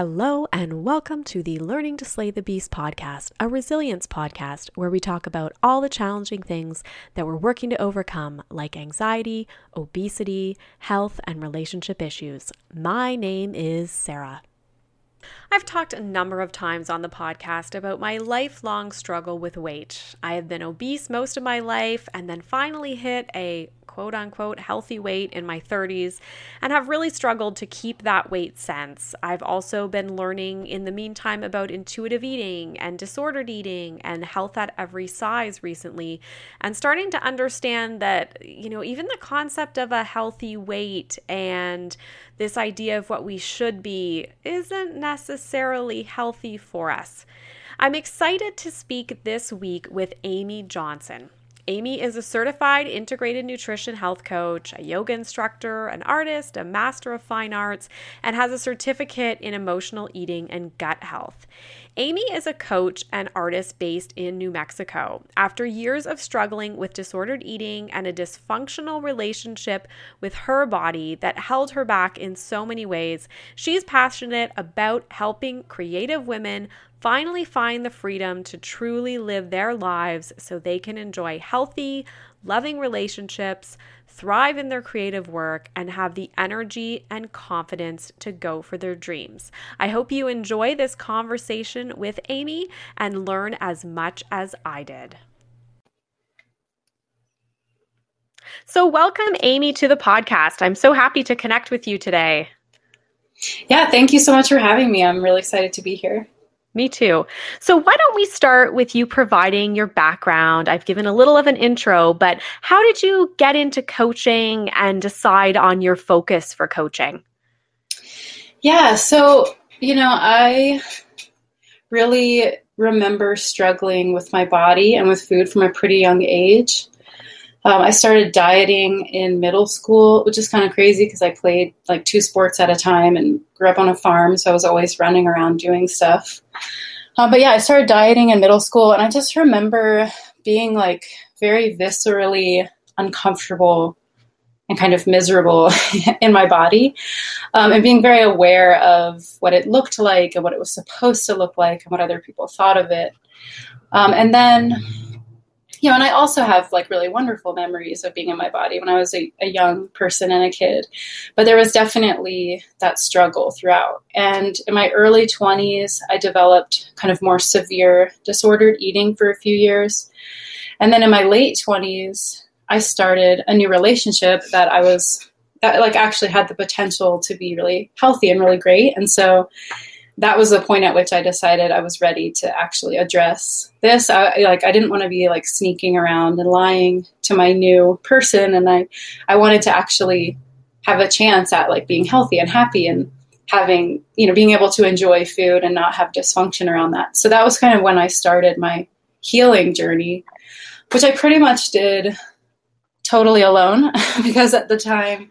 Hello, and welcome to the Learning to Slay the Beast podcast, a resilience podcast where we talk about all the challenging things that we're working to overcome, like anxiety, obesity, health, and relationship issues. My name is Sarah. I've talked a number of times on the podcast about my lifelong struggle with weight. I have been obese most of my life and then finally hit a quote unquote healthy weight in my 30s and have really struggled to keep that weight since. I've also been learning in the meantime about intuitive eating and disordered eating and health at every size recently and starting to understand that, you know, even the concept of a healthy weight and this idea of what we should be isn't necessarily healthy for us. I'm excited to speak this week with Amy Johnson. Amy is a certified integrated nutrition health coach, a yoga instructor, an artist, a master of fine arts, and has a certificate in emotional eating and gut health. Amy is a coach and artist based in New Mexico. After years of struggling with disordered eating and a dysfunctional relationship with her body that held her back in so many ways, she's passionate about helping creative women finally find the freedom to truly live their lives so they can enjoy healthy, loving relationships, thrive in their creative work, and have the energy and confidence to go for their dreams. I hope you enjoy this conversation with Amy and learn as much as I did. So, welcome, Amy, to the podcast. I'm so happy to connect with you today. Yeah, thank you so much for having me. I'm really excited to be here. Me too. So, why don't we start with you providing your background? I've given a little of an intro, but how did you get into coaching and decide on your focus for coaching? Yeah, so, you know, I really remember struggling with my body and with food from a pretty young age. Um, I started dieting in middle school, which is kind of crazy because I played like two sports at a time and grew up on a farm, so I was always running around doing stuff. Uh, but yeah, I started dieting in middle school, and I just remember being like very viscerally uncomfortable and kind of miserable in my body, um, and being very aware of what it looked like and what it was supposed to look like and what other people thought of it. Um, and then you know, and I also have like really wonderful memories of being in my body when I was a, a, young person and a kid. But there was definitely that struggle throughout. And in my early 20s, I developed kind of more severe disordered eating for a few years. And then in my late 20s, I started a new relationship that I was that like actually had the potential to be really healthy and really great. And so that was the point at which I decided I was ready to actually address this. I like I didn't want to be like sneaking around and lying to my new person and I I wanted to actually have a chance at like being healthy and happy and having, you know, being able to enjoy food and not have dysfunction around that. So that was kind of when I started my healing journey, which I pretty much did totally alone because at the time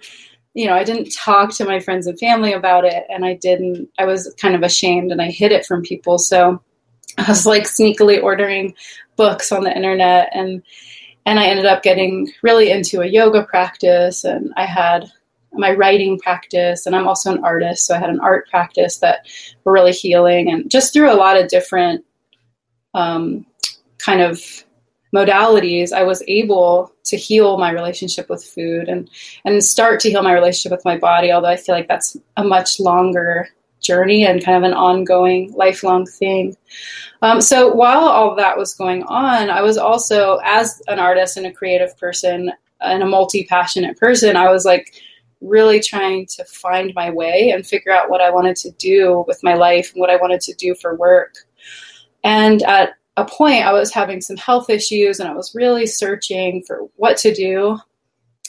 you know, I didn't talk to my friends and family about it, and I didn't. I was kind of ashamed, and I hid it from people. So I was like sneakily ordering books on the internet, and and I ended up getting really into a yoga practice, and I had my writing practice, and I'm also an artist, so I had an art practice that were really healing, and just through a lot of different um, kind of modalities, I was able to heal my relationship with food and and start to heal my relationship with my body. Although I feel like that's a much longer journey and kind of an ongoing, lifelong thing. Um, so while all that was going on, I was also, as an artist and a creative person and a multi passionate person, I was like really trying to find my way and figure out what I wanted to do with my life and what I wanted to do for work. And at a point I was having some health issues and I was really searching for what to do.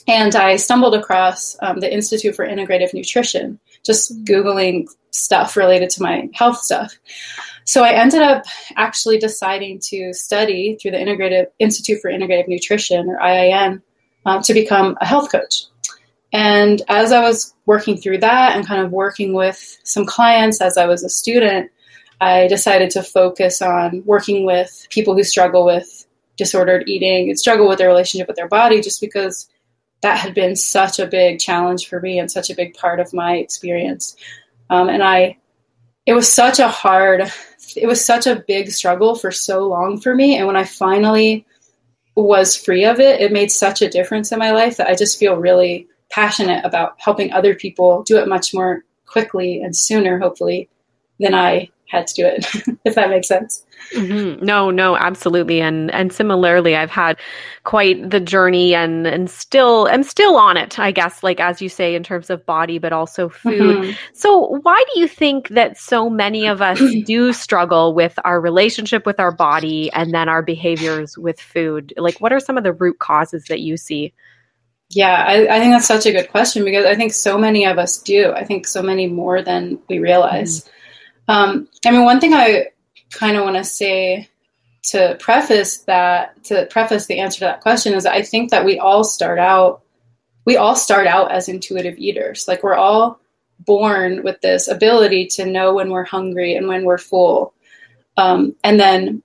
And I stumbled across um, the Institute for Integrative Nutrition, just Googling stuff related to my health stuff. So I ended up actually deciding to study through the Integrative Institute for Integrative Nutrition, or IIN, um, to become a health coach. And as I was working through that and kind of working with some clients as I was a student, I decided to focus on working with people who struggle with disordered eating and struggle with their relationship with their body just because that had been such a big challenge for me and such a big part of my experience. Um, and I it was such a hard it was such a big struggle for so long for me and when i finally was free of it it made such a difference in my life that i just feel really passionate about helping other people do it much more quickly and sooner hopefully than i had to do it if that makes sense Mm-hmm. No, no, absolutely. And and similarly, I've had quite the journey and and still I'm still on it, I guess, like as you say, in terms of body, but also food. Mm-hmm. So why do you think that so many of us do struggle with our relationship with our body and then our behaviors with food? Like what are some of the root causes that you see? Yeah, I, I think that's such a good question because I think so many of us do. I think so many more than we realize. Mm-hmm. Um, I mean, one thing I kind of want to say to preface that to preface the answer to that question is I think that we all start out we all start out as intuitive eaters. Like we're all born with this ability to know when we're hungry and when we're full. Um, and then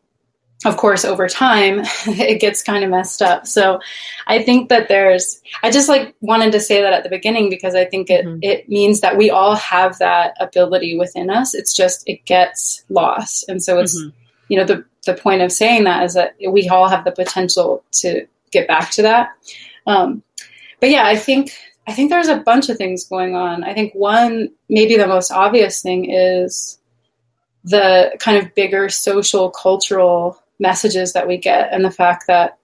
of course over time it gets kind of messed up. So i think that there's i just like wanted to say that at the beginning because i think it mm-hmm. it means that we all have that ability within us. It's just it gets lost. And so it's mm-hmm. you know the the point of saying that is that we all have the potential to get back to that. Um, but yeah i think i think there's a bunch of things going on. I think one maybe the most obvious thing is the kind of bigger social cultural messages that we get and the fact that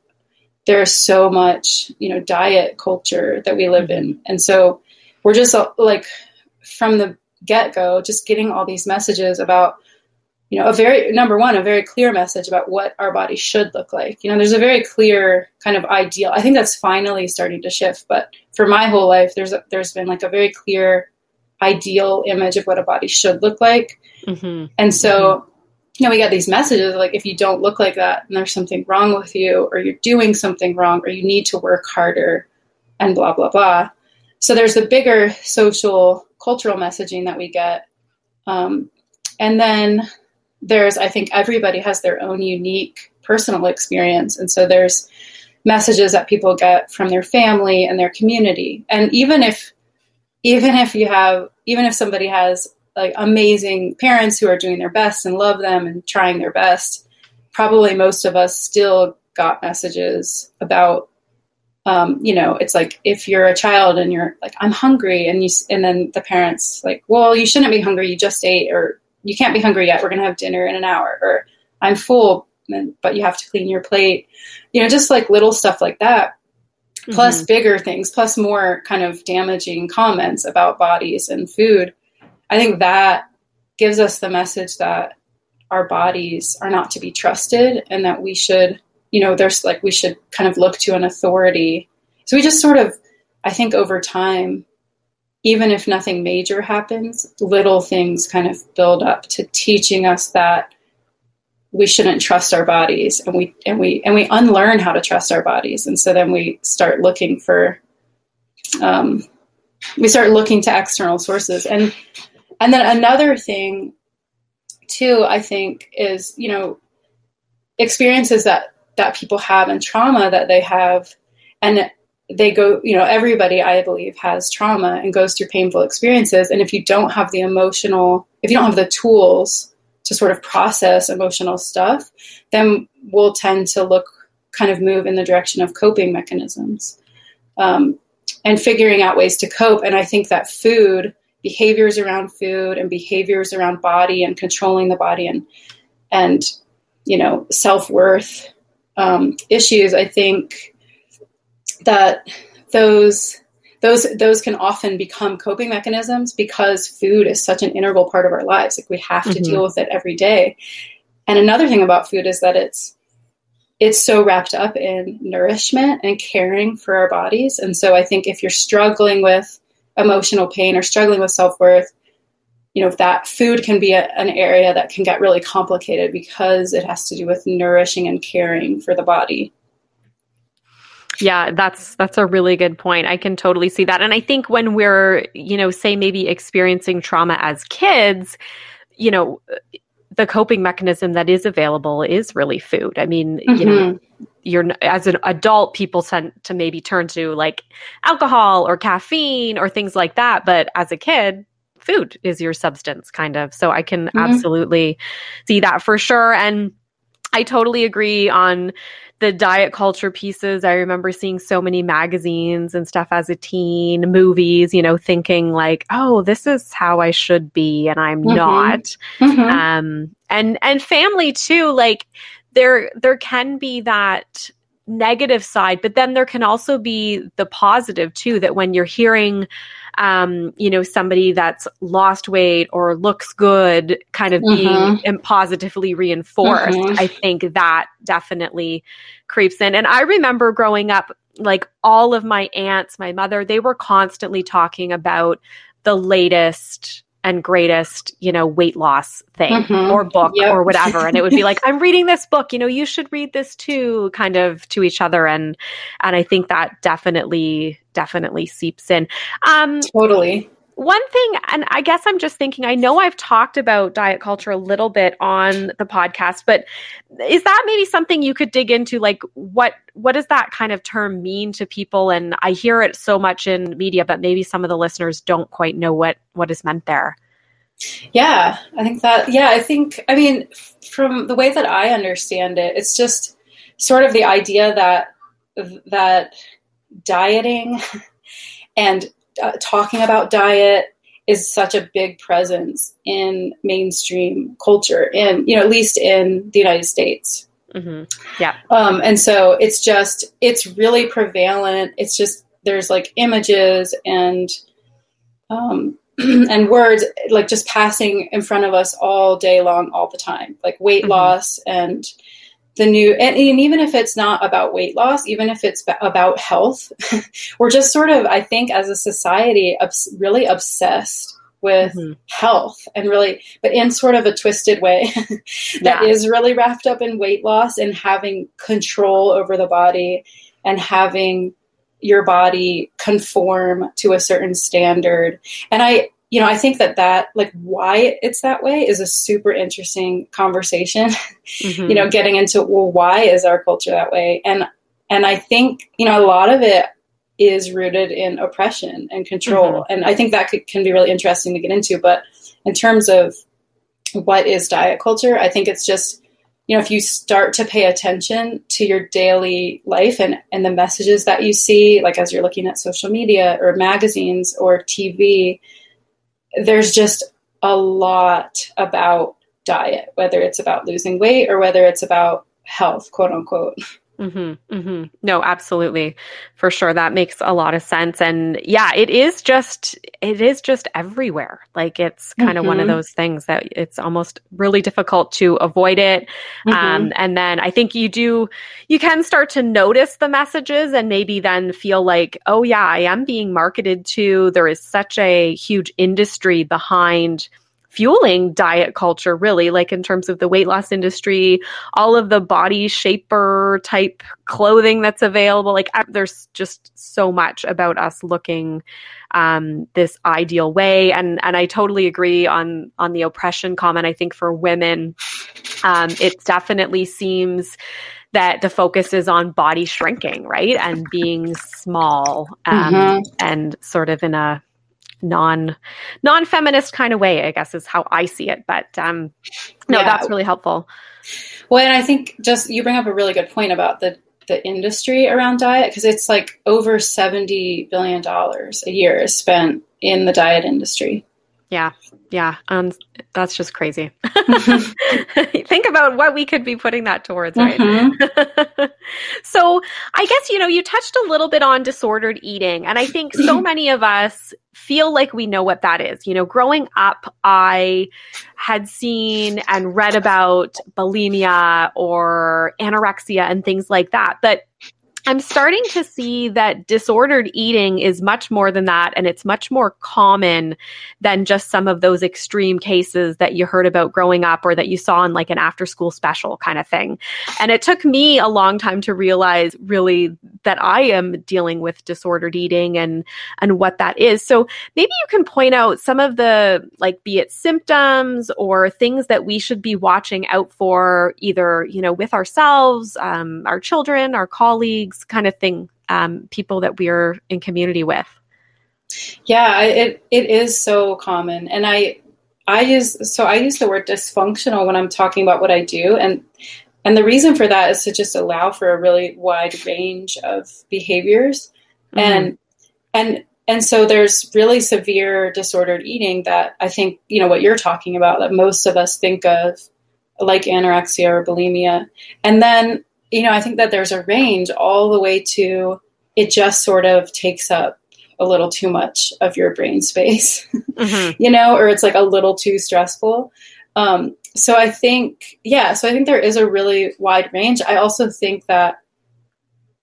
there's so much you know diet culture that we live in. And so we're just like from the get-go just getting all these messages about you know a very number one a very clear message about what our body should look like. You know there's a very clear kind of ideal. I think that's finally starting to shift but for my whole life there's a, there's been like a very clear ideal image of what a body should look like. Mm-hmm. and so mm-hmm you know, we get these messages like if you don't look like that and there's something wrong with you or you're doing something wrong or you need to work harder and blah, blah, blah. So there's the bigger social cultural messaging that we get. Um, and then there's, I think everybody has their own unique personal experience. And so there's messages that people get from their family and their community. And even if, even if you have, even if somebody has like amazing parents who are doing their best and love them and trying their best. Probably most of us still got messages about, um, you know, it's like if you're a child and you're like, I'm hungry, and you, and then the parents like, well, you shouldn't be hungry, you just ate, or you can't be hungry yet, we're gonna have dinner in an hour, or I'm full, but you have to clean your plate, you know, just like little stuff like that. Plus mm-hmm. bigger things, plus more kind of damaging comments about bodies and food I think that gives us the message that our bodies are not to be trusted and that we should, you know, there's like we should kind of look to an authority. So we just sort of, I think over time, even if nothing major happens, little things kind of build up to teaching us that we shouldn't trust our bodies and we and we and we unlearn how to trust our bodies and so then we start looking for um, we start looking to external sources and and then another thing, too, I think is you know experiences that that people have and trauma that they have, and they go you know everybody I believe has trauma and goes through painful experiences, and if you don't have the emotional, if you don't have the tools to sort of process emotional stuff, then we'll tend to look kind of move in the direction of coping mechanisms. Um, and figuring out ways to cope. And I think that food behaviors around food and behaviors around body and controlling the body and and you know self-worth um, issues i think that those those those can often become coping mechanisms because food is such an integral part of our lives. Like we have to mm-hmm. deal with it every day. And another thing about food is that it's it's so wrapped up in nourishment and caring for our bodies. And so i think if you're struggling with emotional pain or struggling with self worth, you know, that food can be a, an area that can get really complicated because it has to do with nourishing and caring for the body. Yeah, that's that's a really good point. I can totally see that. And I think when we're, you know, say maybe experiencing trauma as kids, you know, the coping mechanism that is available is really food. I mean, mm-hmm. you know, mm-hmm. You're as an adult, people tend to maybe turn to like alcohol or caffeine or things like that. But as a kid, food is your substance, kind of. So I can mm-hmm. absolutely see that for sure. And I totally agree on the diet culture pieces. I remember seeing so many magazines and stuff as a teen, movies, you know, thinking like, oh, this is how I should be, and I'm mm-hmm. not. Mm-hmm. Um, and and family too. Like there there can be that negative side, but then there can also be the positive too. That when you're hearing um, you know, somebody that's lost weight or looks good kind of mm-hmm. being positively reinforced, mm-hmm. I think that definitely creeps in. And I remember growing up, like all of my aunts, my mother, they were constantly talking about the latest and greatest, you know, weight loss thing mm-hmm. or book yep. or whatever. And it would be like, I'm reading this book, you know, you should read this too, kind of to each other. And and I think that definitely, definitely seeps in. Um totally one thing, and I guess I'm just thinking, I know I've talked about diet culture a little bit on the podcast, but is that maybe something you could dig into? Like, what what does that kind of term mean to people? And I hear it so much in media, but maybe some of the listeners don't quite know what what is meant there. Yeah, I think that. Yeah, I think. I mean, from the way that I understand it, it's just sort of the idea that that dieting and uh, talking about diet is such a big presence in mainstream culture, and you know, at least in the United States. Mm-hmm. Yeah. Um, and so it's just it's really prevalent. It's just there's like images and um, and words like just passing in front of us all day long, all the time, like weight mm-hmm. loss and the new and, and, even if it's not about weight loss even if it's about health we're just sort of i think as a society obs- really obsessed with mm-hmm. health and really but in sort of a twisted way that yeah. is really wrapped up in weight loss and having control over the body and having your body conform to a certain standard and i you know, I think that that like why it's that way is a super interesting conversation. Mm-hmm. you know, getting into well, why is our culture that way? And and I think you know a lot of it is rooted in oppression and control, mm-hmm. and I think that could, can be really interesting to get into. But in terms of what is diet culture, I think it's just you know if you start to pay attention to your daily life and and the messages that you see, like as you're looking at social media or magazines or TV there's just a lot about diet, whether it's about losing weight or whether it's about health, quote unquote. Mm-hmm, mm-hmm. No, absolutely, for sure. That makes a lot of sense, and yeah, it is just it is just everywhere. Like it's kind of mm-hmm. one of mm-hmm. those things that it's almost really difficult to avoid it. Um, mm-hmm. and then I think you do you can start to notice the messages, and maybe then feel like, oh yeah, I am being marketed to. There is such a huge industry behind fueling diet culture, really, like in terms of the weight loss industry, all of the body shaper type clothing that's available. Like there's just so much about us looking um, this ideal way. And and I totally agree on on the oppression comment. I think for women, um, it definitely seems that the focus is on body shrinking, right? And being small um, mm-hmm. and sort of in a non non feminist kind of way, I guess is how I see it. But um, no, yeah. that's really helpful. Well, and I think just you bring up a really good point about the the industry around diet because it's like over seventy billion dollars a year is spent in the diet industry. Yeah, yeah, um, that's just crazy. Think about what we could be putting that towards, right? Mm-hmm. so, I guess you know you touched a little bit on disordered eating, and I think so many of us feel like we know what that is. You know, growing up, I had seen and read about bulimia or anorexia and things like that, but I'm starting to see that disordered eating is much more than that, and it's much more common than just some of those extreme cases that you heard about growing up or that you saw in like an after school special kind of thing. And it took me a long time to realize really that I am dealing with disordered eating and and what that is. So maybe you can point out some of the like be it symptoms or things that we should be watching out for, either you know with ourselves, um, our children, our colleagues kind of thing, um, people that we're in community with? Yeah, it it is so common, and I I use so I use the word dysfunctional when I'm talking about what I do, and and the reason for that is to just allow for a really wide range of behaviors, mm-hmm. and and and so there's really severe disordered eating that I think you know what you're talking about that most of us think of, like anorexia or bulimia, and then you know I think that there's a range all the way to it just sort of takes up a little too much of your brain space, mm-hmm. you know, or it's like a little too stressful. Um, so I think, yeah, so I think there is a really wide range. I also think that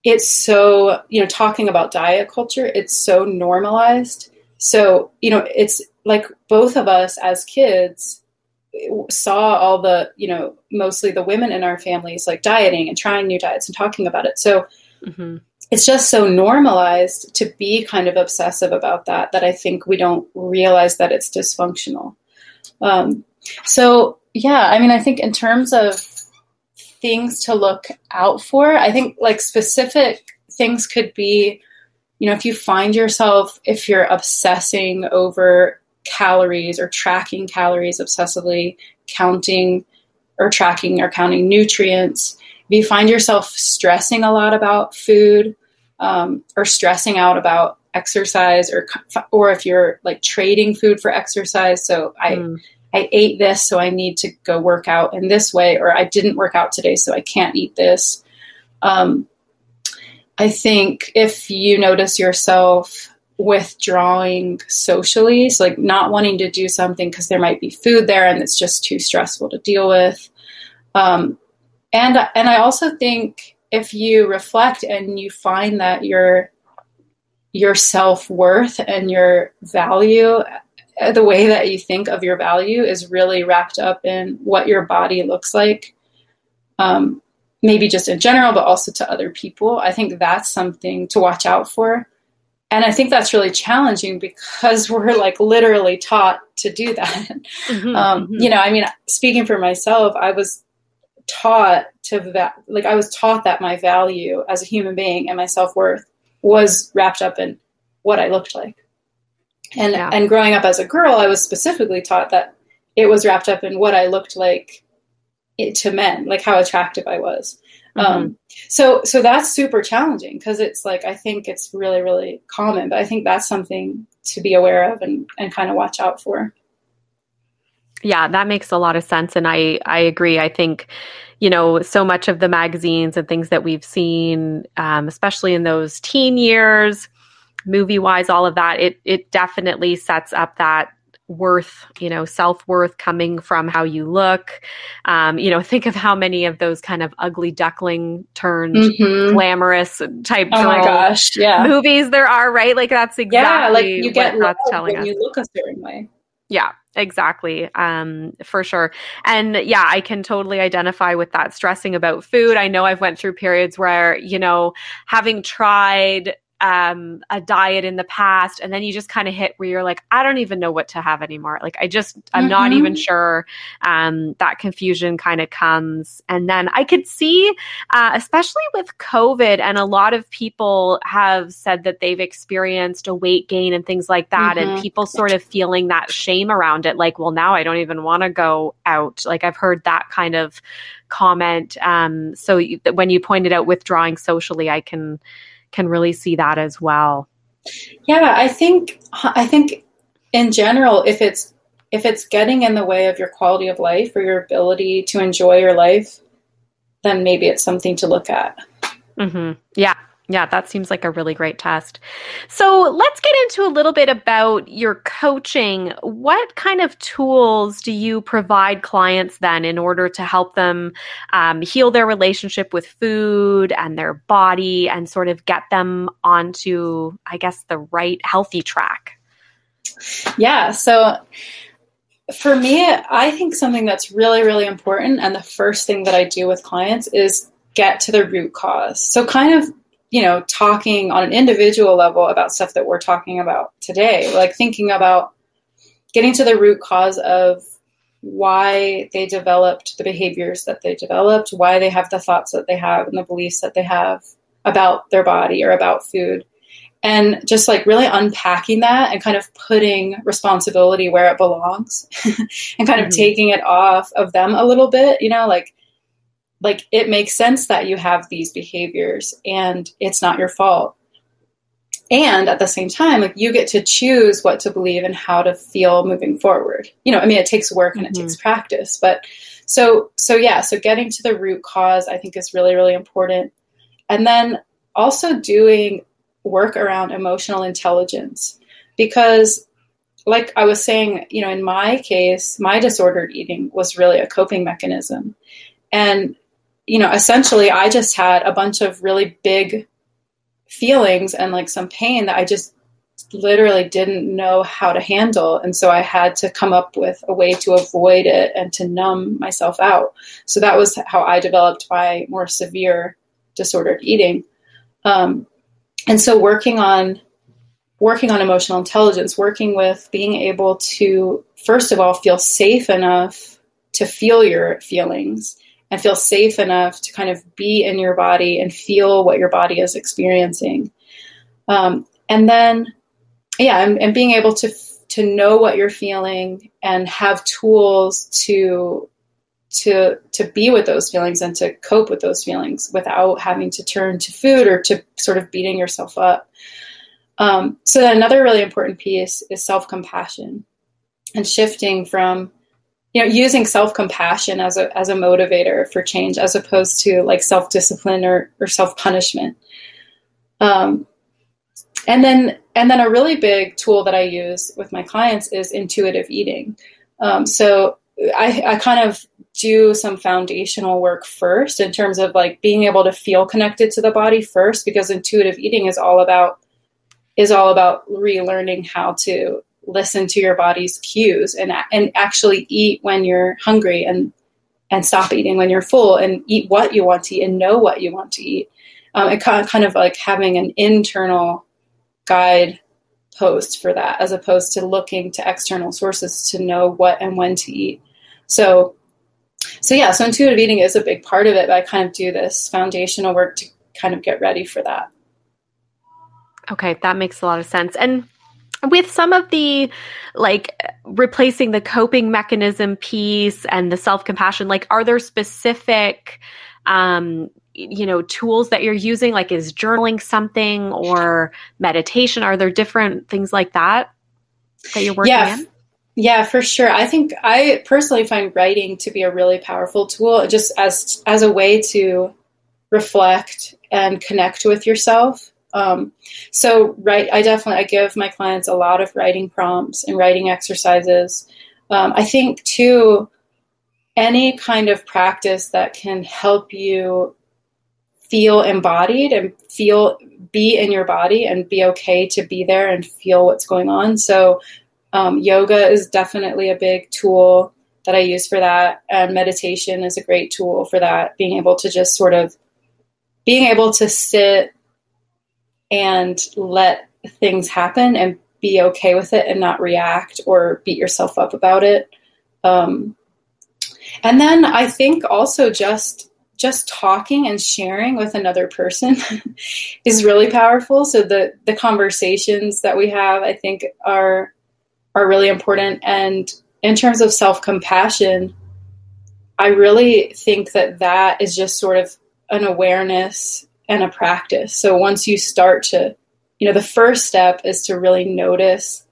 it's so, you know, talking about diet culture, it's so normalized. So, you know, it's like both of us as kids saw all the, you know, mostly the women in our families like dieting and trying new diets and talking about it. So, mm-hmm it's just so normalized to be kind of obsessive about that that I think we don't realize that it's dysfunctional. Um, so yeah, I mean, I think in terms of things to look out for, I think like specific things could be, you know, if you find yourself if you're obsessing over calories or tracking calories obsessively, counting or tracking or counting nutrients if you find yourself stressing a lot about food um, or stressing out about exercise or or if you're like trading food for exercise so i mm. i ate this so i need to go work out in this way or i didn't work out today so i can't eat this um, i think if you notice yourself withdrawing socially. So like not wanting to do something because there might be food there and it's just too stressful to deal with. Um, and and I also think if you reflect and you find that your your self-worth and your value the way that you think of your value is really wrapped up in what your body looks like um, maybe just in general but also to other people. I think that's something to watch out for and i think that's really challenging because we're like literally taught to do that mm-hmm, um, mm-hmm. you know i mean speaking for myself i was taught to like I was taught that my value as a human being and my self-worth was wrapped up in what I looked like. And yeah. and growing up as a girl, I was specifically taught that it was wrapped up in what I looked like to men, like how attractive I was. Mm-hmm. Um, so so that's super challenging because it's like I think it's really really common, but I think that's something to be aware of and and kind of watch out for. Yeah, that makes a lot of sense. And I, I agree. I think, you know, so much of the magazines and things that we've seen, um, especially in those teen years, movie wise, all of that, it, it definitely sets up that worth, you know, self worth coming from how you look. Um, you know, think of how many of those kind of ugly duckling turned mm-hmm. glamorous type oh my gosh, yeah. movies there are, right? Like that's exactly yeah, like you get that's telling when us. you look a certain way. Yeah, exactly. Um, for sure. And yeah, I can totally identify with that stressing about food. I know I've went through periods where, you know, having tried um, a diet in the past and then you just kind of hit where you're like i don't even know what to have anymore like i just i'm mm-hmm. not even sure um, that confusion kind of comes and then i could see uh, especially with covid and a lot of people have said that they've experienced a weight gain and things like that mm-hmm. and people sort of feeling that shame around it like well now i don't even want to go out like i've heard that kind of comment um, so when you pointed out withdrawing socially i can can really see that as well. Yeah, I think I think in general, if it's if it's getting in the way of your quality of life or your ability to enjoy your life, then maybe it's something to look at. Mm-hmm. Yeah, yeah, that seems like a really great test. So let's get into a little bit about your coaching. What kind of tools do you provide clients then in order to help them um, heal their relationship with food and their body and sort of get them onto, I guess, the right healthy track? Yeah, so for me, I think something that's really, really important, and the first thing that I do with clients is get to the root cause. So, kind of you know, talking on an individual level about stuff that we're talking about today, like thinking about getting to the root cause of why they developed the behaviors that they developed, why they have the thoughts that they have and the beliefs that they have about their body or about food. and just like really unpacking that and kind of putting responsibility where it belongs and kind of mm-hmm. taking it off of them a little bit you know like like it makes sense that you have these behaviors and it's not your fault. And at the same time like you get to choose what to believe and how to feel moving forward. You know i mean it takes work and mm-hmm. it takes practice but so so yeah so getting to the root cause i think is really really important. And then also doing work around emotional intelligence because like i was saying you know in my case my disordered eating was really a coping mechanism. And you know essentially i just had a bunch of really big feelings and like some pain that i just literally didn't know how to handle. And so i had to come up with a way to avoid it and to numb myself out. So that was how i developed my more severe disordered eating. Um, and so working on working on emotional intelligence working with being able to first of all feel safe enough to feel your feelings and feel safe enough to kind of be in your body and feel what your body is experiencing um, and then yeah and, and being able to to know what you're feeling and have tools to to to be with those feelings and to cope with those feelings without having to turn to food or to sort of beating yourself up. Um, so another really important piece is self compassion and shifting from you know using self compassion as a as a motivator for change as opposed to like self discipline or or self punishment. Um, and then and then a really big tool that I use with my clients is intuitive eating. Um, so I, I kind of do some foundational work first in terms of like being able to feel connected to the body first because intuitive eating is all about is all about relearning how to listen to your body's cues and and actually eat when you're hungry and and stop eating when you're full and eat what you want to eat and know what you want to eat um, and kind of, kind of like having an internal guide post for that as opposed to looking to external sources to know what and when to eat so so yeah, so intuitive eating is a big part of it, but I kind of do this foundational work to kind of get ready for that. Okay, that makes a lot of sense. And with some of the like replacing the coping mechanism piece and the self-compassion, like are there specific um you know tools that you're using like is journaling something or meditation are there different things like that that you're working yeah, in yeah, for sure. I think I personally find writing to be a really powerful tool just as as a way to reflect and connect with yourself. Um, so, right, I definitely I give my clients a lot of writing prompts and writing exercises. Um, I think too, any kind of practice that can help you feel embodied and feel be in your body and be okay to be there and feel what's going on. So um, yoga is definitely a big tool that I use for that, and meditation is a great tool for that. Being able to just sort of being able to sit and let things happen and be okay with it and not react or beat yourself up about it. Um, and then I think also just just talking and sharing with another person is really powerful. So the the conversations that we have, I think, are are really important. And in terms of self compassion, I really think that that is just sort of an awareness and a practice. So once you start to, you know, the first step is to really notice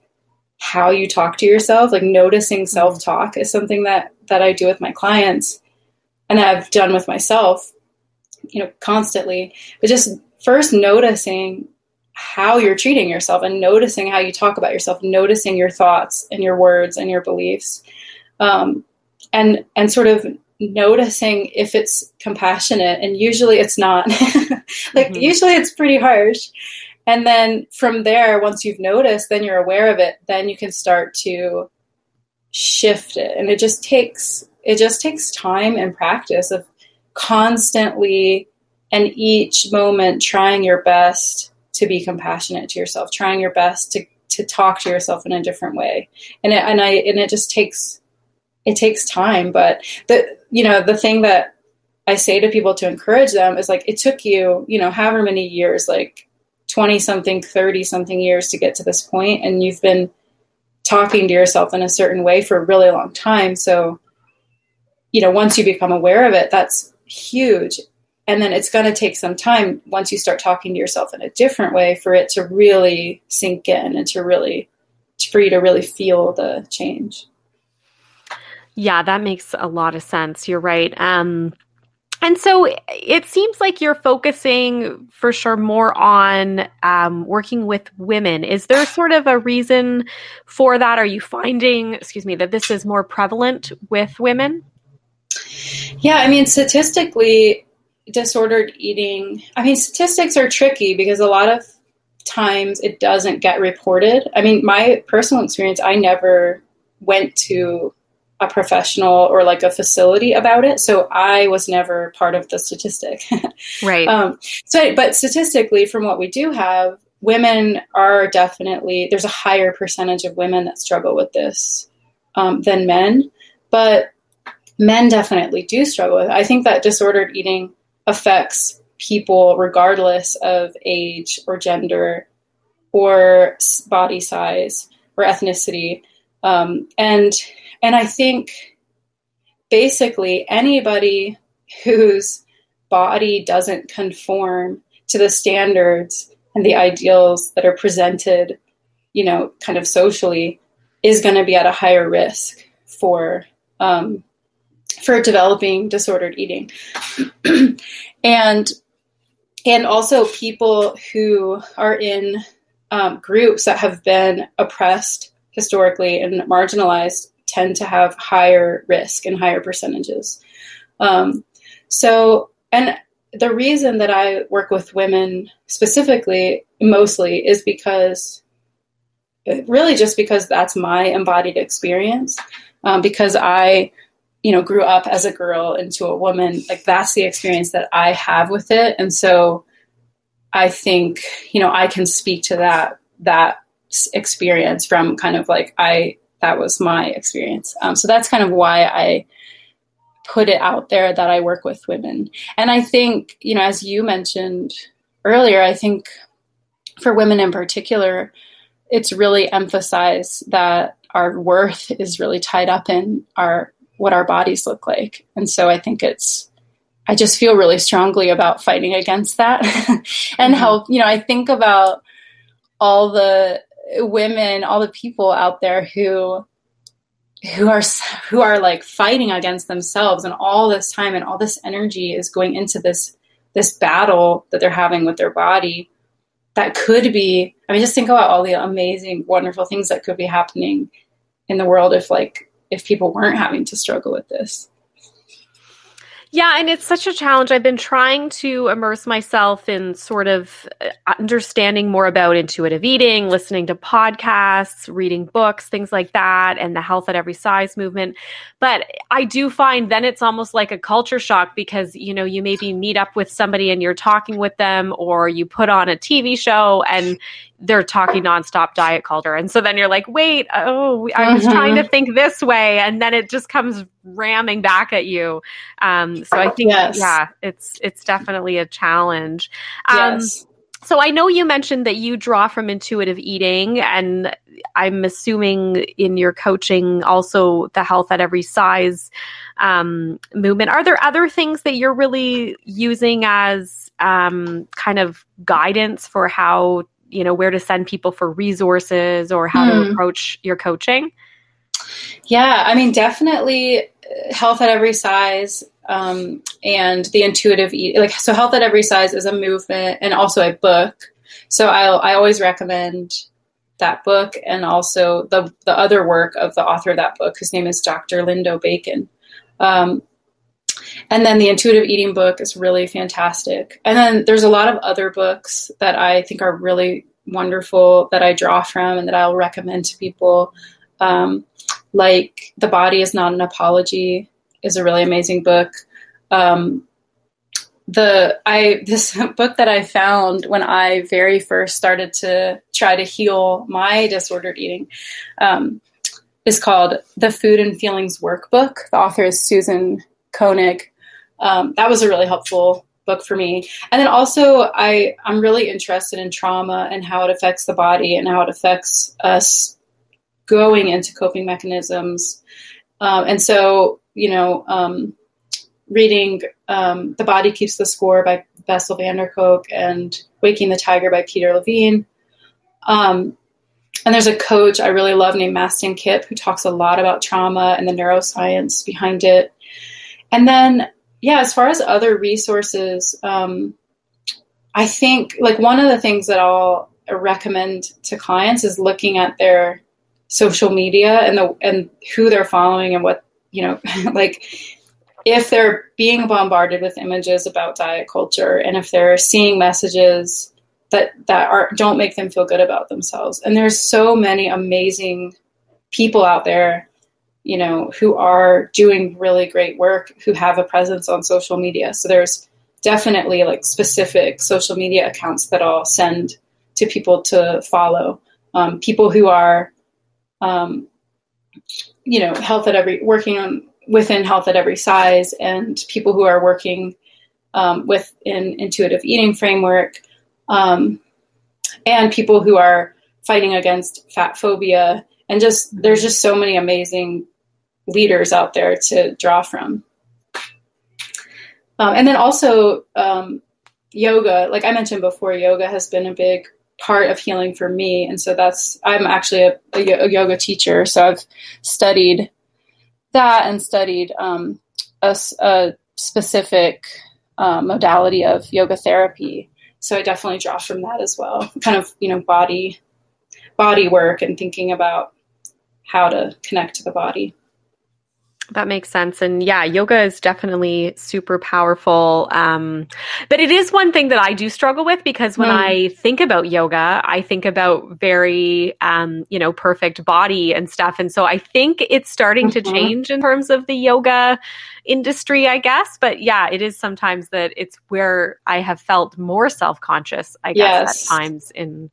how you talk to yourself. Like noticing mm-hmm. self talk is something that that I do with my clients and I've done with myself, you know, constantly. But just first noticing how you're treating yourself and noticing how you talk about yourself, noticing your thoughts and your words and your beliefs, um, and and sort of noticing if it's compassionate. And usually it's not. like mm-hmm. usually it's pretty harsh. And then from there, once you've noticed, then you're aware of it. Then you can start to shift it, and it just takes it just takes time and practice of constantly and each moment trying your best to be compassionate to yourself, trying your best to to talk to yourself in a different way. And it, and I and it just takes it takes time, but the you know, the thing that I say to people to encourage them is like it took you, you know, however many years like 20 something, 30 something years to get to this point, and you've been talking to yourself in a certain way for a really long time. So, you know, once you become aware of it, that's huge. And then it's going to take some time once you start talking to yourself in a different way for it to really sink in and to really, for you to really feel the change. Yeah, that makes a lot of sense. You're right. Um, and so it seems like you're focusing for sure more on um, working with women. Is there sort of a reason for that? Are you finding, excuse me, that this is more prevalent with women? Yeah, I mean, statistically, disordered eating, I mean, statistics are tricky because a lot of times it doesn't get reported. I mean, my personal experience, I never went to a professional or like a facility about it. So I was never part of the statistic. right. Um, so, but statistically, from what we do have, women are definitely, there's a higher percentage of women that struggle with this um, than men. But men definitely do struggle with it. I think that disordered eating affects people regardless of age or gender or body size or ethnicity. Um, and and I think basically anybody whose body doesn't conform to the standards and the ideals that are presented, you know, kind of socially, is going to be at a higher risk for um, for developing disordered eating, and and also people who are in um, groups that have been oppressed historically and marginalized tend to have higher risk and higher percentages. Um, so, and the reason that I work with women specifically, mostly, is because really just because that's my embodied experience. Um, because I, you know, grew up as a girl into a woman, like that's the experience that I have with it, and so I think you know I can speak to that that experience from kind of like I that was my experience. Um, so that's kind of why I put it out there that I work with women. And I think, you know, as you mentioned earlier, I think for women in particular, it's really emphasized that our worth is really tied up in our what our bodies look like. And so I think it's I just feel really strongly about fighting against that and mm-hmm. how, you know, I think about all the women, all the people out there who who are who are like fighting against themselves and all this time and all this energy is going into this this battle that they're having with their body that could be i mean just think about all the amazing wonderful things that could be happening in the world if like if people weren't having to struggle with this yeah, and it's such a challenge. I've been trying to immerse myself in sort of uh, understanding more about intuitive eating, listening to podcasts, reading books, things like that, and the health at every size movement. But I do find then it's almost like a culture shock because, you know, you maybe meet up with somebody and you're talking with them, or you put on a TV show and they're talking nonstop diet culture. And so then you're like, wait, oh, I was trying to mm-hmm. think this way. And then it just comes ramming back at you. Um, so I think, yes. yeah, it's, it's definitely a challenge. Um, yes. So I know you mentioned that you draw from intuitive eating, and I'm assuming in your coaching also the health at every size um, movement. Are there other things that you're really using as um, kind of guidance for how you know where to send people for resources or how to hmm. approach your coaching? Yeah i mean definitely uh, health at every size um, and the intuitive eat like so health at every size is a movement and also a book. So i i always recommend that book and also the the other work of the author of that book. Whose name is dr lindo bacon. Um, and then the intuitive eating book is really fantastic. And then there's a lot of other books that I think are really wonderful that I draw from and that I'll recommend to people. Um, like The Body is Not an Apology is a really amazing book. Um, the I this book that I found when I very first started to try to heal my disordered eating um, is called The Food and Feelings Workbook. The author is Susan Koenig. Um, that was a really helpful book for me. And then also, I I'm really interested in trauma and how it affects the body and how it affects us going into coping mechanisms. Um, and so, you know, um, reading um, "The Body Keeps the Score" by Bessel van der Kolk and "Waking the Tiger" by Peter Levine. Um, and there's a coach I really love named Mastin Kipp who talks a lot about trauma and the neuroscience behind it. And then, yeah, as far as other resources, um, I think like one of the things that I'll recommend to clients is looking at their social media and the and who they're following and what you know like if they're being bombarded with images about diet culture and if they're seeing messages that that are don't make them feel good about themselves. And there's so many amazing people out there you know who are doing really great work who have a presence on social media so there's definitely like specific social media accounts that i'll send to people to follow um, people who are um, you know health at every working on within health at every size and people who are working um, with an intuitive eating framework um, and people who are fighting against fat phobia. And just there's just so many amazing leaders out there to draw from. Um, and then also um, yoga, like I mentioned before, yoga has been a big part of healing for me. And so that's, I'm actually a, a yoga teacher. So I've studied that and studied um, a, a, specific uh, modality of yoga therapy so I definitely draw from that as well. Kind of, you know, body body work and thinking about how to connect to the body. That makes sense. And yeah, yoga is definitely super powerful. Um, but it is one thing that I do struggle with because when mm. I think about yoga, I think about very, um, you know, perfect body and stuff. And so I think it's starting mm-hmm. to change in terms of the yoga industry, I guess. But yeah, it is sometimes that it's where I have felt more self conscious, I guess, yes. at times in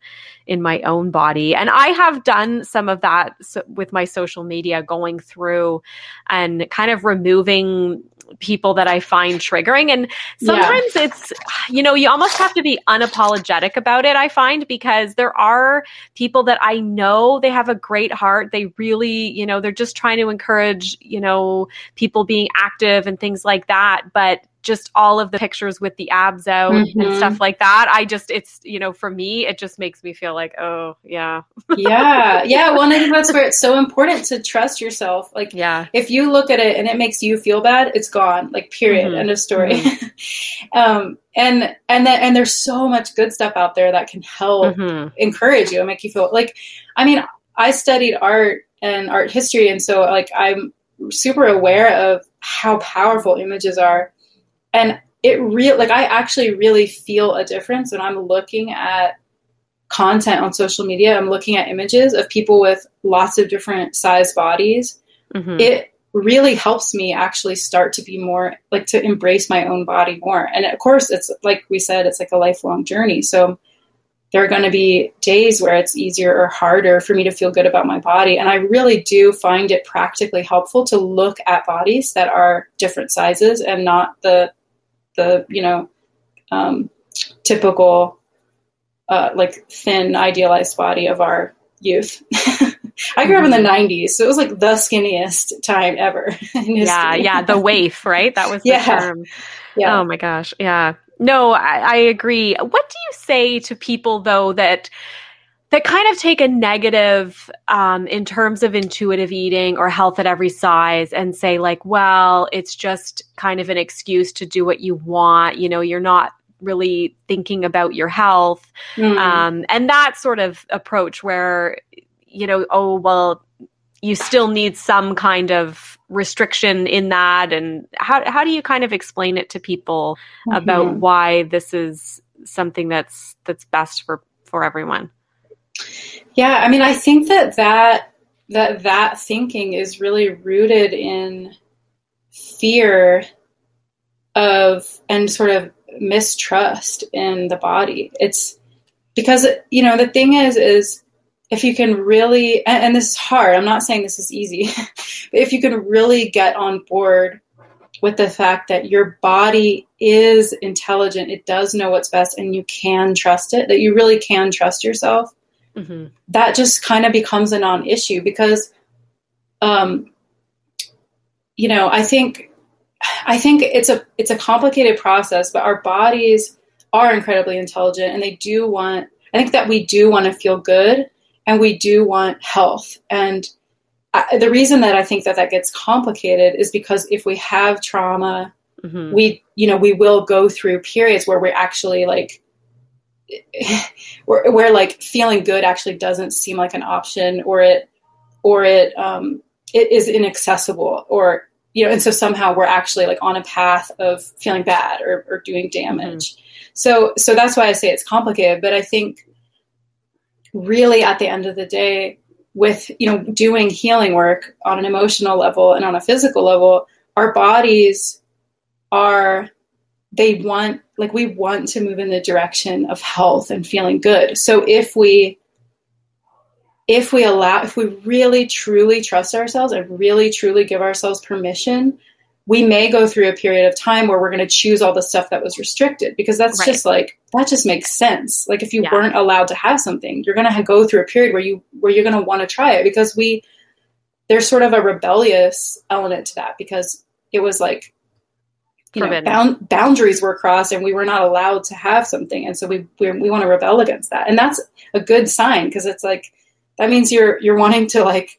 in my own body. And I have done some of that so, with my social media, going through and kind of removing people that I find triggering. And sometimes yeah. it's, you know, you almost have to be unapologetic about it, I find, because there are people that I know they have a great heart. They really, you know, they're just trying to encourage, you know, people being active and things like that. But just all of the pictures with the abs out mm-hmm. and stuff like that. I just, it's, you know, for me, it just makes me feel like, oh, yeah. yeah. Yeah. Well, I think that's where it's so important to trust yourself. Like, yeah. if you look at it and it makes you feel bad, it's gone. Like, period. Mm-hmm. End of story. Mm-hmm. um, and, and then, and there's so much good stuff out there that can help mm-hmm. encourage you and make you feel like, I mean, I studied art and art history. And so, like, I'm super aware of how powerful images are and it real like I actually really feel a difference when I'm looking at content on social media. I'm looking at images of people with lots of different size bodies. Mm-hmm. It really helps me actually start to be more like to embrace my own body more. And of course, it's like we said, it's like a lifelong journey. So there are going to be days where it's easier or harder for me to feel good about my body. And I really do find it practically helpful to look at bodies that are different sizes and not the the you know um, typical uh, like thin idealized body of our youth. I grew up in the 90s, mm-hmm. so it was like the skinniest time ever. yeah, yeah, the waif, right? That was the yeah. term. Yeah. Oh my gosh. Yeah. No, I, I agree. What do you say to people though that that kind of take a negative um, in terms of intuitive eating or health at every size and say like well it's just kind of an excuse to do what you want you know you're not really thinking about your health mm. um, and that sort of approach where you know oh well you still need some kind of restriction in that and how, how do you kind of explain it to people mm-hmm. about why this is something that's that's best for for everyone yeah, I mean, I think that that that that thinking is really rooted in fear of and sort of mistrust in the body. It's because you know the thing is is if you can really and, and this is hard. I'm not saying this is easy, but if you can really get on board with the fact that your body is intelligent, it does know what's best, and you can trust it, that you really can trust yourself, mm-hmm. that just kind of becomes a non issue because, um, you know, I think. I think it's a it's a complicated process, but our bodies are incredibly intelligent and they do want I think that we do want to feel good and we do want health. And I, the reason that I think that that gets complicated is because if we have trauma, mm-hmm. we, you know, we will go through periods where we're actually like, where, where like feeling good actually doesn't seem like an option or it, or it, um, it is inaccessible or, you know, and so somehow we're actually like on a path of feeling bad or, or doing damage. Mm-hmm. So, so that's why I say it's complicated, but I think really at the end of the day, with you know doing healing work on an emotional level and on a physical level our bodies are they want like we want to move in the direction of health and feeling good so if we if we allow if we really truly trust ourselves and really truly give ourselves permission we may go through a period of time where we're going to choose all the stuff that was restricted because that's right. just like that just makes sense like if you yeah. weren't allowed to have something you're going to go through a period where you where you're going to want to try it because we there's sort of a rebellious element to that because it was like you know bound, boundaries were crossed and we were not allowed to have something. And so we we, we want to rebel against that. And that's a good sign because it's like that means you're you're wanting to like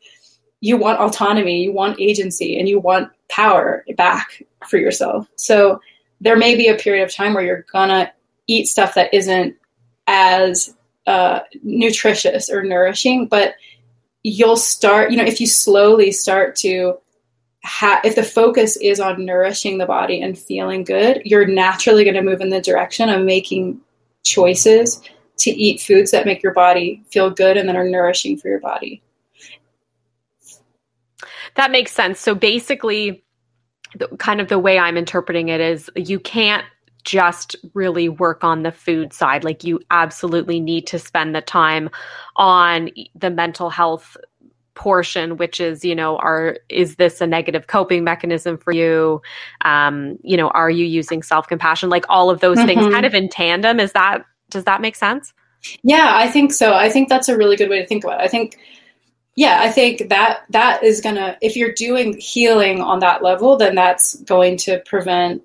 you want autonomy, you want agency, and you want power back for yourself. So there may be a period of time where you're gonna eat stuff that isn't as uh, nutritious or nourishing, but you'll start, you know, if you slowly start to have, if the focus is on nourishing the body and feeling good, you're naturally going to move in the direction of making choices to eat foods that make your body feel good and that are nourishing for your body. That makes sense. So basically, the, kind of the way I'm interpreting it is you can't just really work on the food side. Like you absolutely need to spend the time on the mental health portion which is you know are is this a negative coping mechanism for you? Um you know are you using self-compassion? Like all of those mm-hmm. things kind of in tandem. Is that does that make sense? Yeah i think so. I think that's a really good way to think about it. I think yeah i think that that is gonna if you're doing healing on that level then that's going to prevent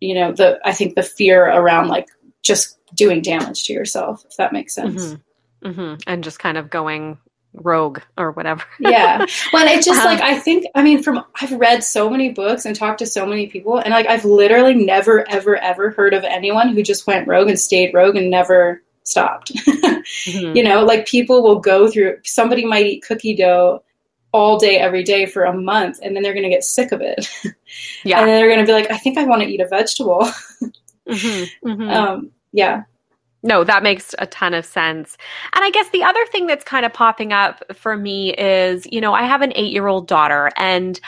you know the i think the fear around like just doing damage to yourself if that makes sense. Mm-hmm. Mm-hmm. and just kind of going rogue or whatever yeah well it's just um, like i think i mean from i've read so many books and talked to so many people and like i've literally never ever ever heard of anyone who just went rogue and stayed rogue and never stopped. mm-hmm. You know, like people will go through, somebody might eat cookie dough all day, every day for a month, and then they're going to get sick of it. yeah. And then they're going to be like, I think I want to eat a vegetable. mm-hmm. Mm-hmm. Um, yeah. No, that makes a ton of sense. And I guess the other thing that's kind of popping up for me is, you know, I have an eight year old daughter and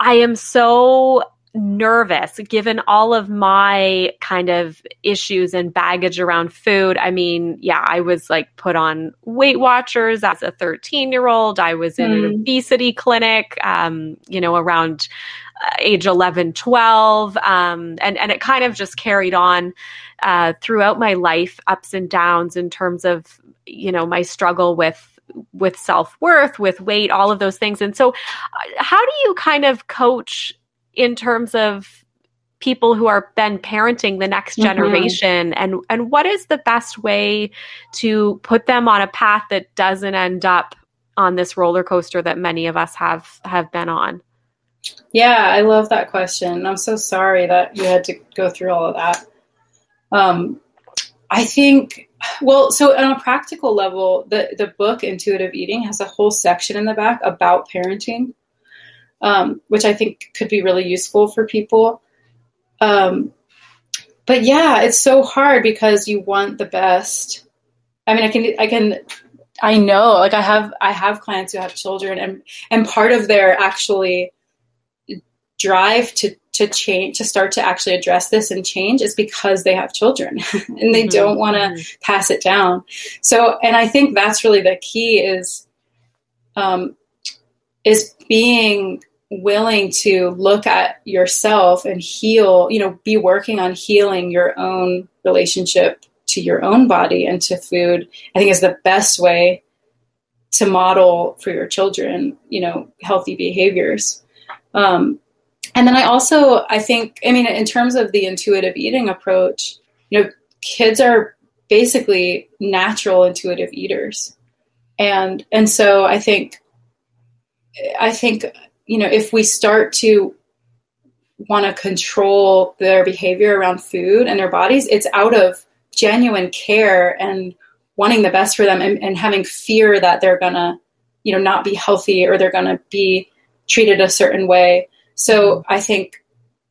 I am so nervous given all of my kind of issues and baggage around food. I mean, yeah, I was like put on Weight Watchers as a 13 year old. I was in mm. an obesity clinic, um, you know, around uh, age 11, 12. Um, and, and it kind of just carried on uh, throughout my life, ups and downs in terms of, you know, my struggle with with self-worth with weight all of those things and so uh, how do you kind of coach in terms of people who are then parenting the next mm-hmm. generation mm-hmm. and and what is the best way to put them on a path that doesn't end up on this roller coaster that many of us have have been on yeah i love that question i'm so sorry that you had to go through all of that um, i think well so on a practical level the the book intuitive eating has a whole section in the back about parenting um, which I think could be really useful for people. Um, but yeah, it's so hard because you want the best. I mean, I can, I can, I know, like I have, I have clients who have children, and and part of their actually drive to to change to start to actually address this and change is because they have children and they mm-hmm. don't want to mm-hmm. pass it down so and i think that's really the key is um is being willing to look at yourself and heal, you know, be working on healing your own relationship to your own body and to food, I think is the best way to model for your children, you know, healthy behaviors. Um, and then I also, I think, I mean, in terms of the intuitive eating approach, you know, kids are basically natural intuitive eaters. And, and so I think, I think, you know, if we start to want to control their behavior around food and their bodies, it's out of genuine care and wanting the best for them and, and having fear that they're gonna, you know, not be healthy or they're gonna be treated a certain way. So I think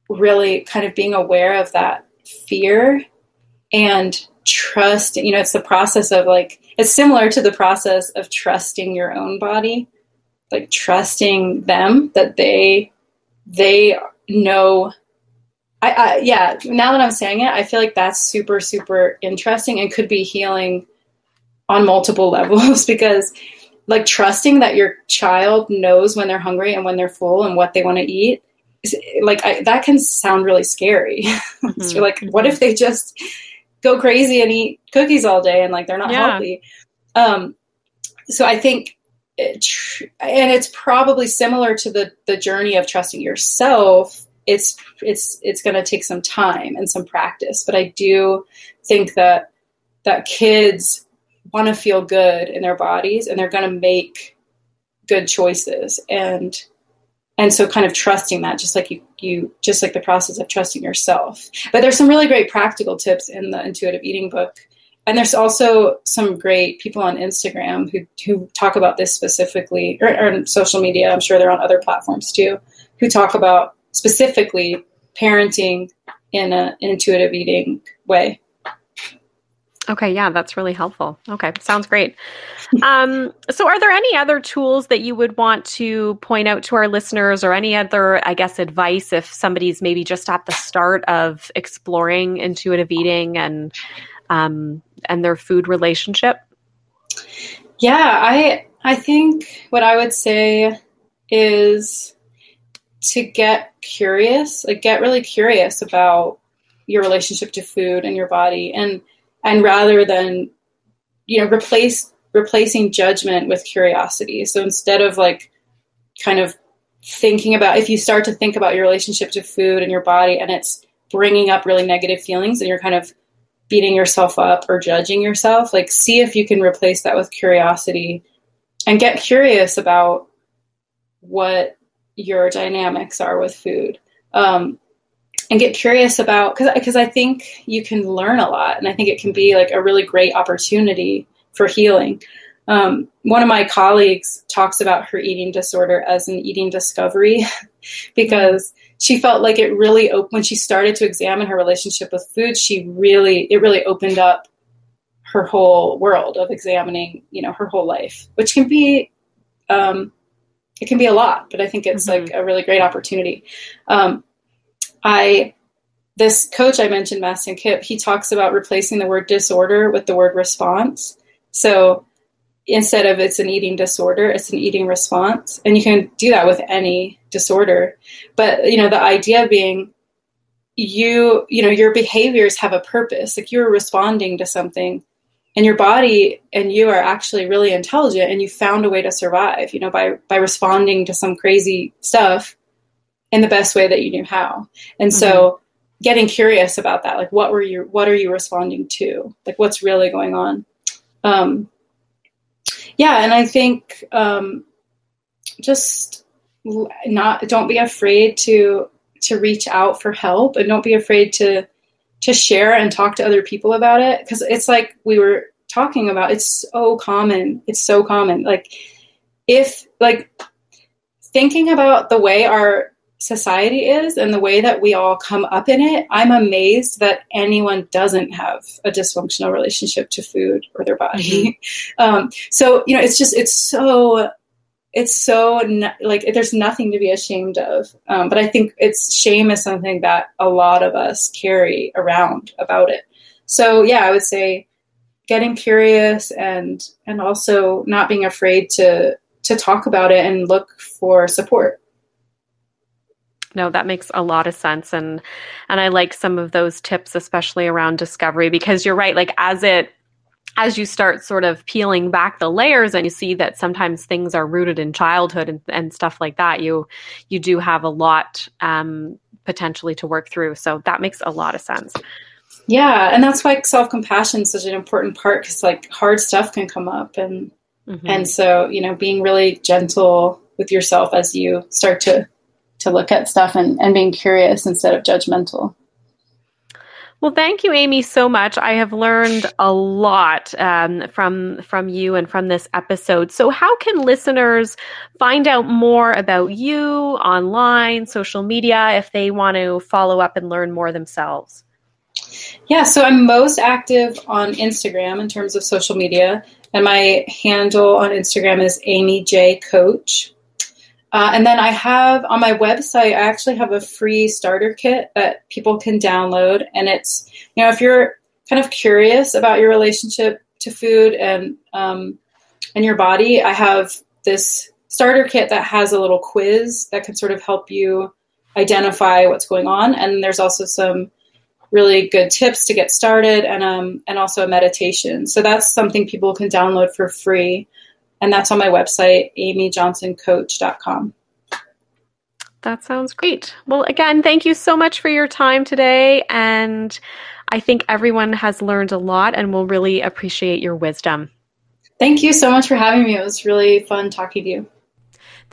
really kind of being aware of that fear and trust, you know, it's the process of like, it's similar to the process of trusting your own body, like trusting them that they, they know I, I, yeah now that i'm saying it i feel like that's super super interesting and could be healing on multiple levels because like trusting that your child knows when they're hungry and when they're full and what they want to eat like I, that can sound really scary mm-hmm. so like what if they just go crazy and eat cookies all day and like they're not yeah. healthy um so i think it and it's probably similar to the the journey of trusting yourself. It's it's it's going to take some time and some practice but i do think that that kids want to feel good in their bodies and they're going to make good choices. And and so kind of trusting that just like you you just like the process of trusting yourself. But there's some really great practical tips in the intuitive eating book and there's also some great people on instagram who who talk about this specifically or, or social media i'm sure they're on other platforms too who talk about specifically parenting in a, an intuitive eating way Okay, yeah, that's really helpful. Okay, sounds great. Um, so, are there any other tools that you would want to point out to our listeners, or any other, I guess, advice if somebody's maybe just at the start of exploring intuitive eating and um, and their food relationship? Yeah, I I think what I would say is to get curious, like get really curious about your relationship to food and your body, and and rather than you know replace replacing judgment with curiosity so instead of like kind of thinking about if you start to think about your relationship to food and your body and it's bringing up really negative feelings and you're kind of beating yourself up or judging yourself like see if you can replace that with curiosity and get curious about what your dynamics are with food um, and get curious about because I think you can learn a lot, and I think it can be like a really great opportunity for healing. Um, one of my colleagues talks about her eating disorder as an eating discovery because she felt like it really opened when she started to examine her relationship with food. She really it really opened up her whole world of examining, you know, her whole life, which can be um, it can be a lot, but I think it's mm-hmm. like a really great opportunity. Um, I this coach I mentioned, Mastin Kipp he talks about replacing the word disorder with the word response. So instead of it's an eating disorder, it's an eating response. And you can do that with any disorder. But you know, the idea being you, you know, your behaviors have a purpose. Like you're responding to something and your body and you are actually really intelligent and you found a way to survive, you know, by by responding to some crazy stuff in the best way that you knew how. And mm-hmm. so getting curious about that, like what were you, what are you responding to? Like what's really going on? Um, yeah. And I think, um, just not, don't be afraid to, to reach out for help and don't be afraid to, to share and talk to other people about it. Cause it's like we were talking about, it's so common. It's so common. Like if like thinking about the way our society is and the way that we all come up in it, I'm amazed that anyone doesn't have a dysfunctional relationship to food or their body. Mm-hmm. Um, so, you know, it's just, it's so, it's so like there's nothing to be ashamed of. Um, but I think it's shame is something that a lot of us carry around about it. So, yeah, I would say getting curious and, and also not being afraid to, to talk about it and look for support. No, that makes a lot of sense and and I like some of those tips especially around discovery because you're right like as it as you start sort of peeling back the layers and you see that sometimes things are rooted in childhood and, and stuff like that you you do have a lot um, potentially to work through so that makes a lot of sense yeah and that's why self-compassion is such an important part because like hard stuff can come up and mm-hmm. and so you know being really gentle with yourself as you start to to look at stuff and, and being curious instead of judgmental well, thank you, Amy, so much. I have learned a lot um, from from you and from this episode. So, how can listeners find out more about you online, social media, if they want to follow up and learn more themselves? Yeah, so I'm most active on Instagram in terms of social media, and my handle on Instagram is Amy J Coach. Uh, and then I have on my website, I actually have a free starter kit that people can download. And it's, you know, if you're kind of curious about your relationship to food and um, and your body, I have this starter kit that has a little quiz that can sort of help you identify what's going on. And there's also some really good tips to get started and um, and also a meditation. So that's something people can download for free and that's on my website, amyjohnsoncoach.com. That sounds great. Well, again, thank you so much for your time today. And I think everyone has learned a lot and will really appreciate your wisdom. Thank you so much for having me. It was really fun talking to you.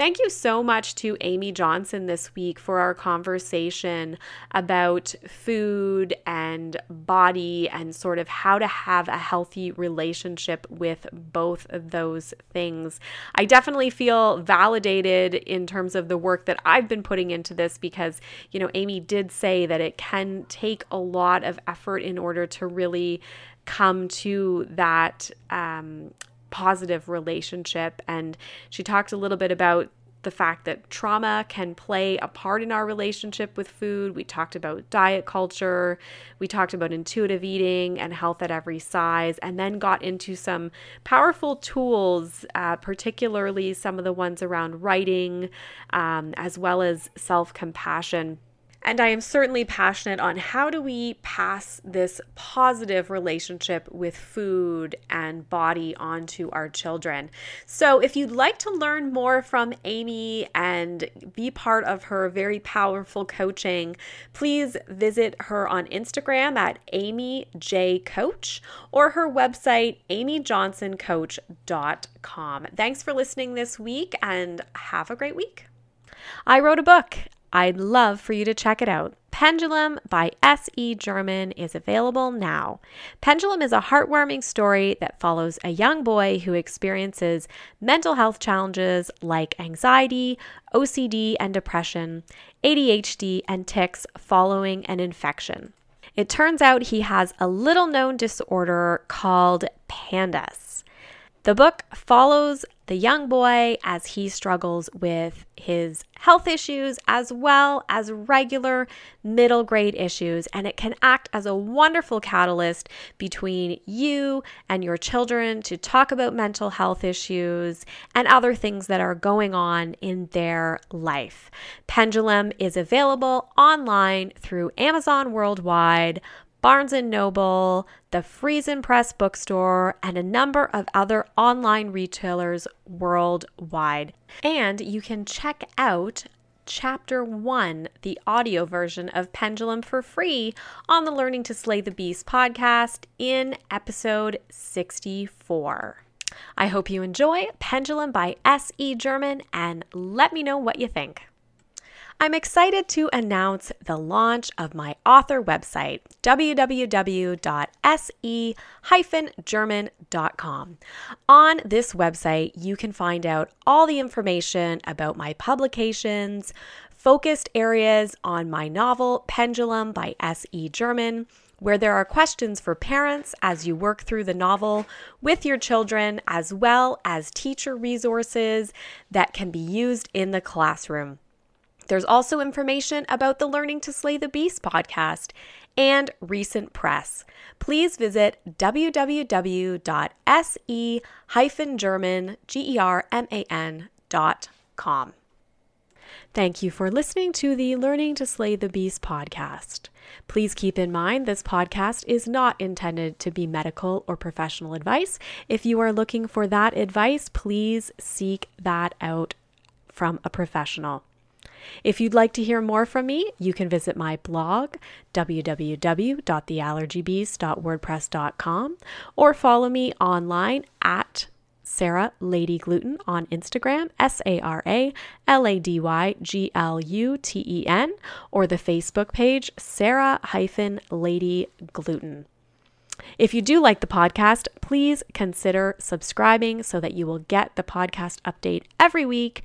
Thank you so much to Amy Johnson this week for our conversation about food and body and sort of how to have a healthy relationship with both of those things. I definitely feel validated in terms of the work that I've been putting into this because, you know, Amy did say that it can take a lot of effort in order to really come to that um, positive relationship. And she talked a little bit about the fact that trauma can play a part in our relationship with food. We talked about diet culture. We talked about intuitive eating and health at every size, and then got into some powerful tools, uh, particularly some of the ones around writing, um, as well as self compassion. And I am certainly passionate on how do we pass this positive relationship with food and body onto our children. So, if you'd like to learn more from Amy and be part of her very powerful coaching, please visit her on Instagram at Amy J Coach or her website, amyjohnsoncoach.com. Thanks for listening this week and have a great week. I wrote a book I'd love for you to check it out. Pendulum by S.E. German is available now. Pendulum is a heartwarming story that follows a young boy who experiences mental health challenges like anxiety, OCD and depression, ADHD, and tics following an infection. It turns out he has a little known disorder called PANDAS. The book follows the young boy as he struggles with his health issues as well as regular middle grade issues. And it can act as a wonderful catalyst between you and your children to talk about mental health issues and other things that are going on in their life. Pendulum is available online through Amazon worldwide. Barnes & Noble, the Friesen Press bookstore, and a number of other online retailers worldwide. And you can check out Chapter 1, the audio version of Pendulum for free on the Learning to Slay the Beast podcast in episode 64. I hope you enjoy Pendulum by S.E. German and let me know what you think. I'm excited to announce the launch of my author website, www.se-german.com. On this website, you can find out all the information about my publications, focused areas on my novel Pendulum by S.E. German, where there are questions for parents as you work through the novel with your children, as well as teacher resources that can be used in the classroom. There's also information about the Learning to Slay the Beast podcast and recent press. Please visit www.se-german.com. Thank you for listening to the Learning to Slay the Beast podcast. Please keep in mind this podcast is not intended to be medical or professional advice. If you are looking for that advice, please seek that out from a professional. If you'd like to hear more from me, you can visit my blog, www.theallergybeast.wordpress.com, or follow me online at Sara Lady Gluten on Instagram, S A R A L A D Y G L U T E N, or the Facebook page, Sarah hyphen Lady Gluten. If you do like the podcast, please consider subscribing so that you will get the podcast update every week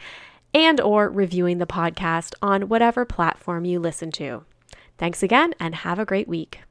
and or reviewing the podcast on whatever platform you listen to. Thanks again and have a great week.